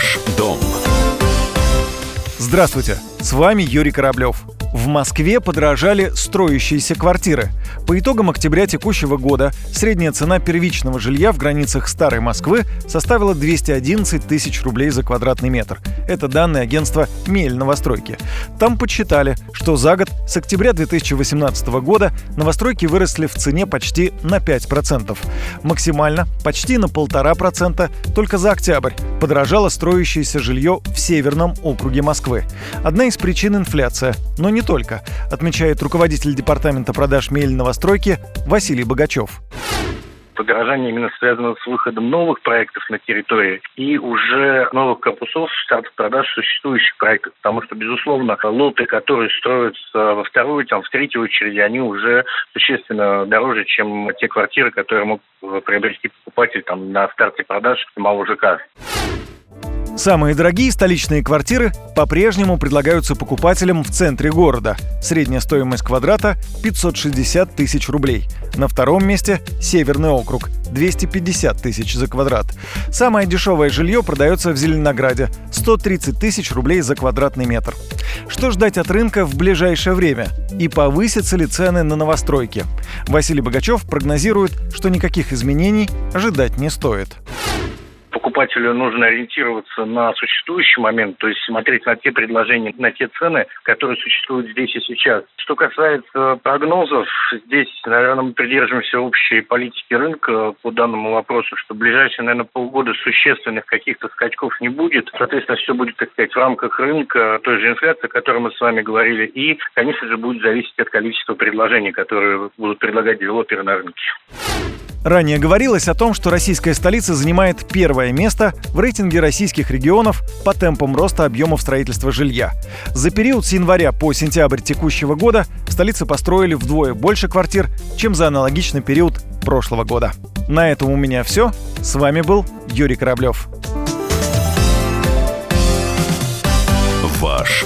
Ваш дом. Здравствуйте, с вами Юрий Кораблев. В Москве подорожали строящиеся квартиры. По итогам октября текущего года средняя цена первичного жилья в границах Старой Москвы составила 211 тысяч рублей за квадратный метр. Это данные агентства «Мель новостройки». Там подсчитали, что за год с октября 2018 года новостройки выросли в цене почти на 5%. Максимально, почти на 1,5% только за октябрь подорожало строящееся жилье в Северном округе Москвы. Одна из причин – инфляция, но не только, отмечает руководитель департамента продаж Мель новостройки Василий Богачев подорожание именно связано с выходом новых проектов на территории и уже новых корпусов штатов продаж существующих проектов. Потому что, безусловно, лоты, которые строятся во вторую, там, в третью очередь, они уже существенно дороже, чем те квартиры, которые мог приобрести покупатель там, на старте продаж малого ЖК. Самые дорогие столичные квартиры по-прежнему предлагаются покупателям в центре города. Средняя стоимость квадрата – 560 тысяч рублей. На втором месте – Северный округ – 250 тысяч за квадрат. Самое дешевое жилье продается в Зеленограде – 130 тысяч рублей за квадратный метр. Что ждать от рынка в ближайшее время? И повысятся ли цены на новостройки? Василий Богачев прогнозирует, что никаких изменений ожидать не стоит покупателю нужно ориентироваться на существующий момент, то есть смотреть на те предложения, на те цены, которые существуют здесь и сейчас. Что касается прогнозов, здесь, наверное, мы придерживаемся общей политики рынка по данному вопросу, что в ближайшие, наверное, полгода существенных каких-то скачков не будет. Соответственно, все будет, так сказать, в рамках рынка той же инфляции, о которой мы с вами говорили, и, конечно же, будет зависеть от количества предложений, которые будут предлагать девелоперы на рынке. Ранее говорилось о том, что российская столица занимает первое место в рейтинге российских регионов по темпам роста объемов строительства жилья. За период с января по сентябрь текущего года в столице построили вдвое больше квартир, чем за аналогичный период прошлого года. На этом у меня все. С вами был Юрий Кораблев. Ваш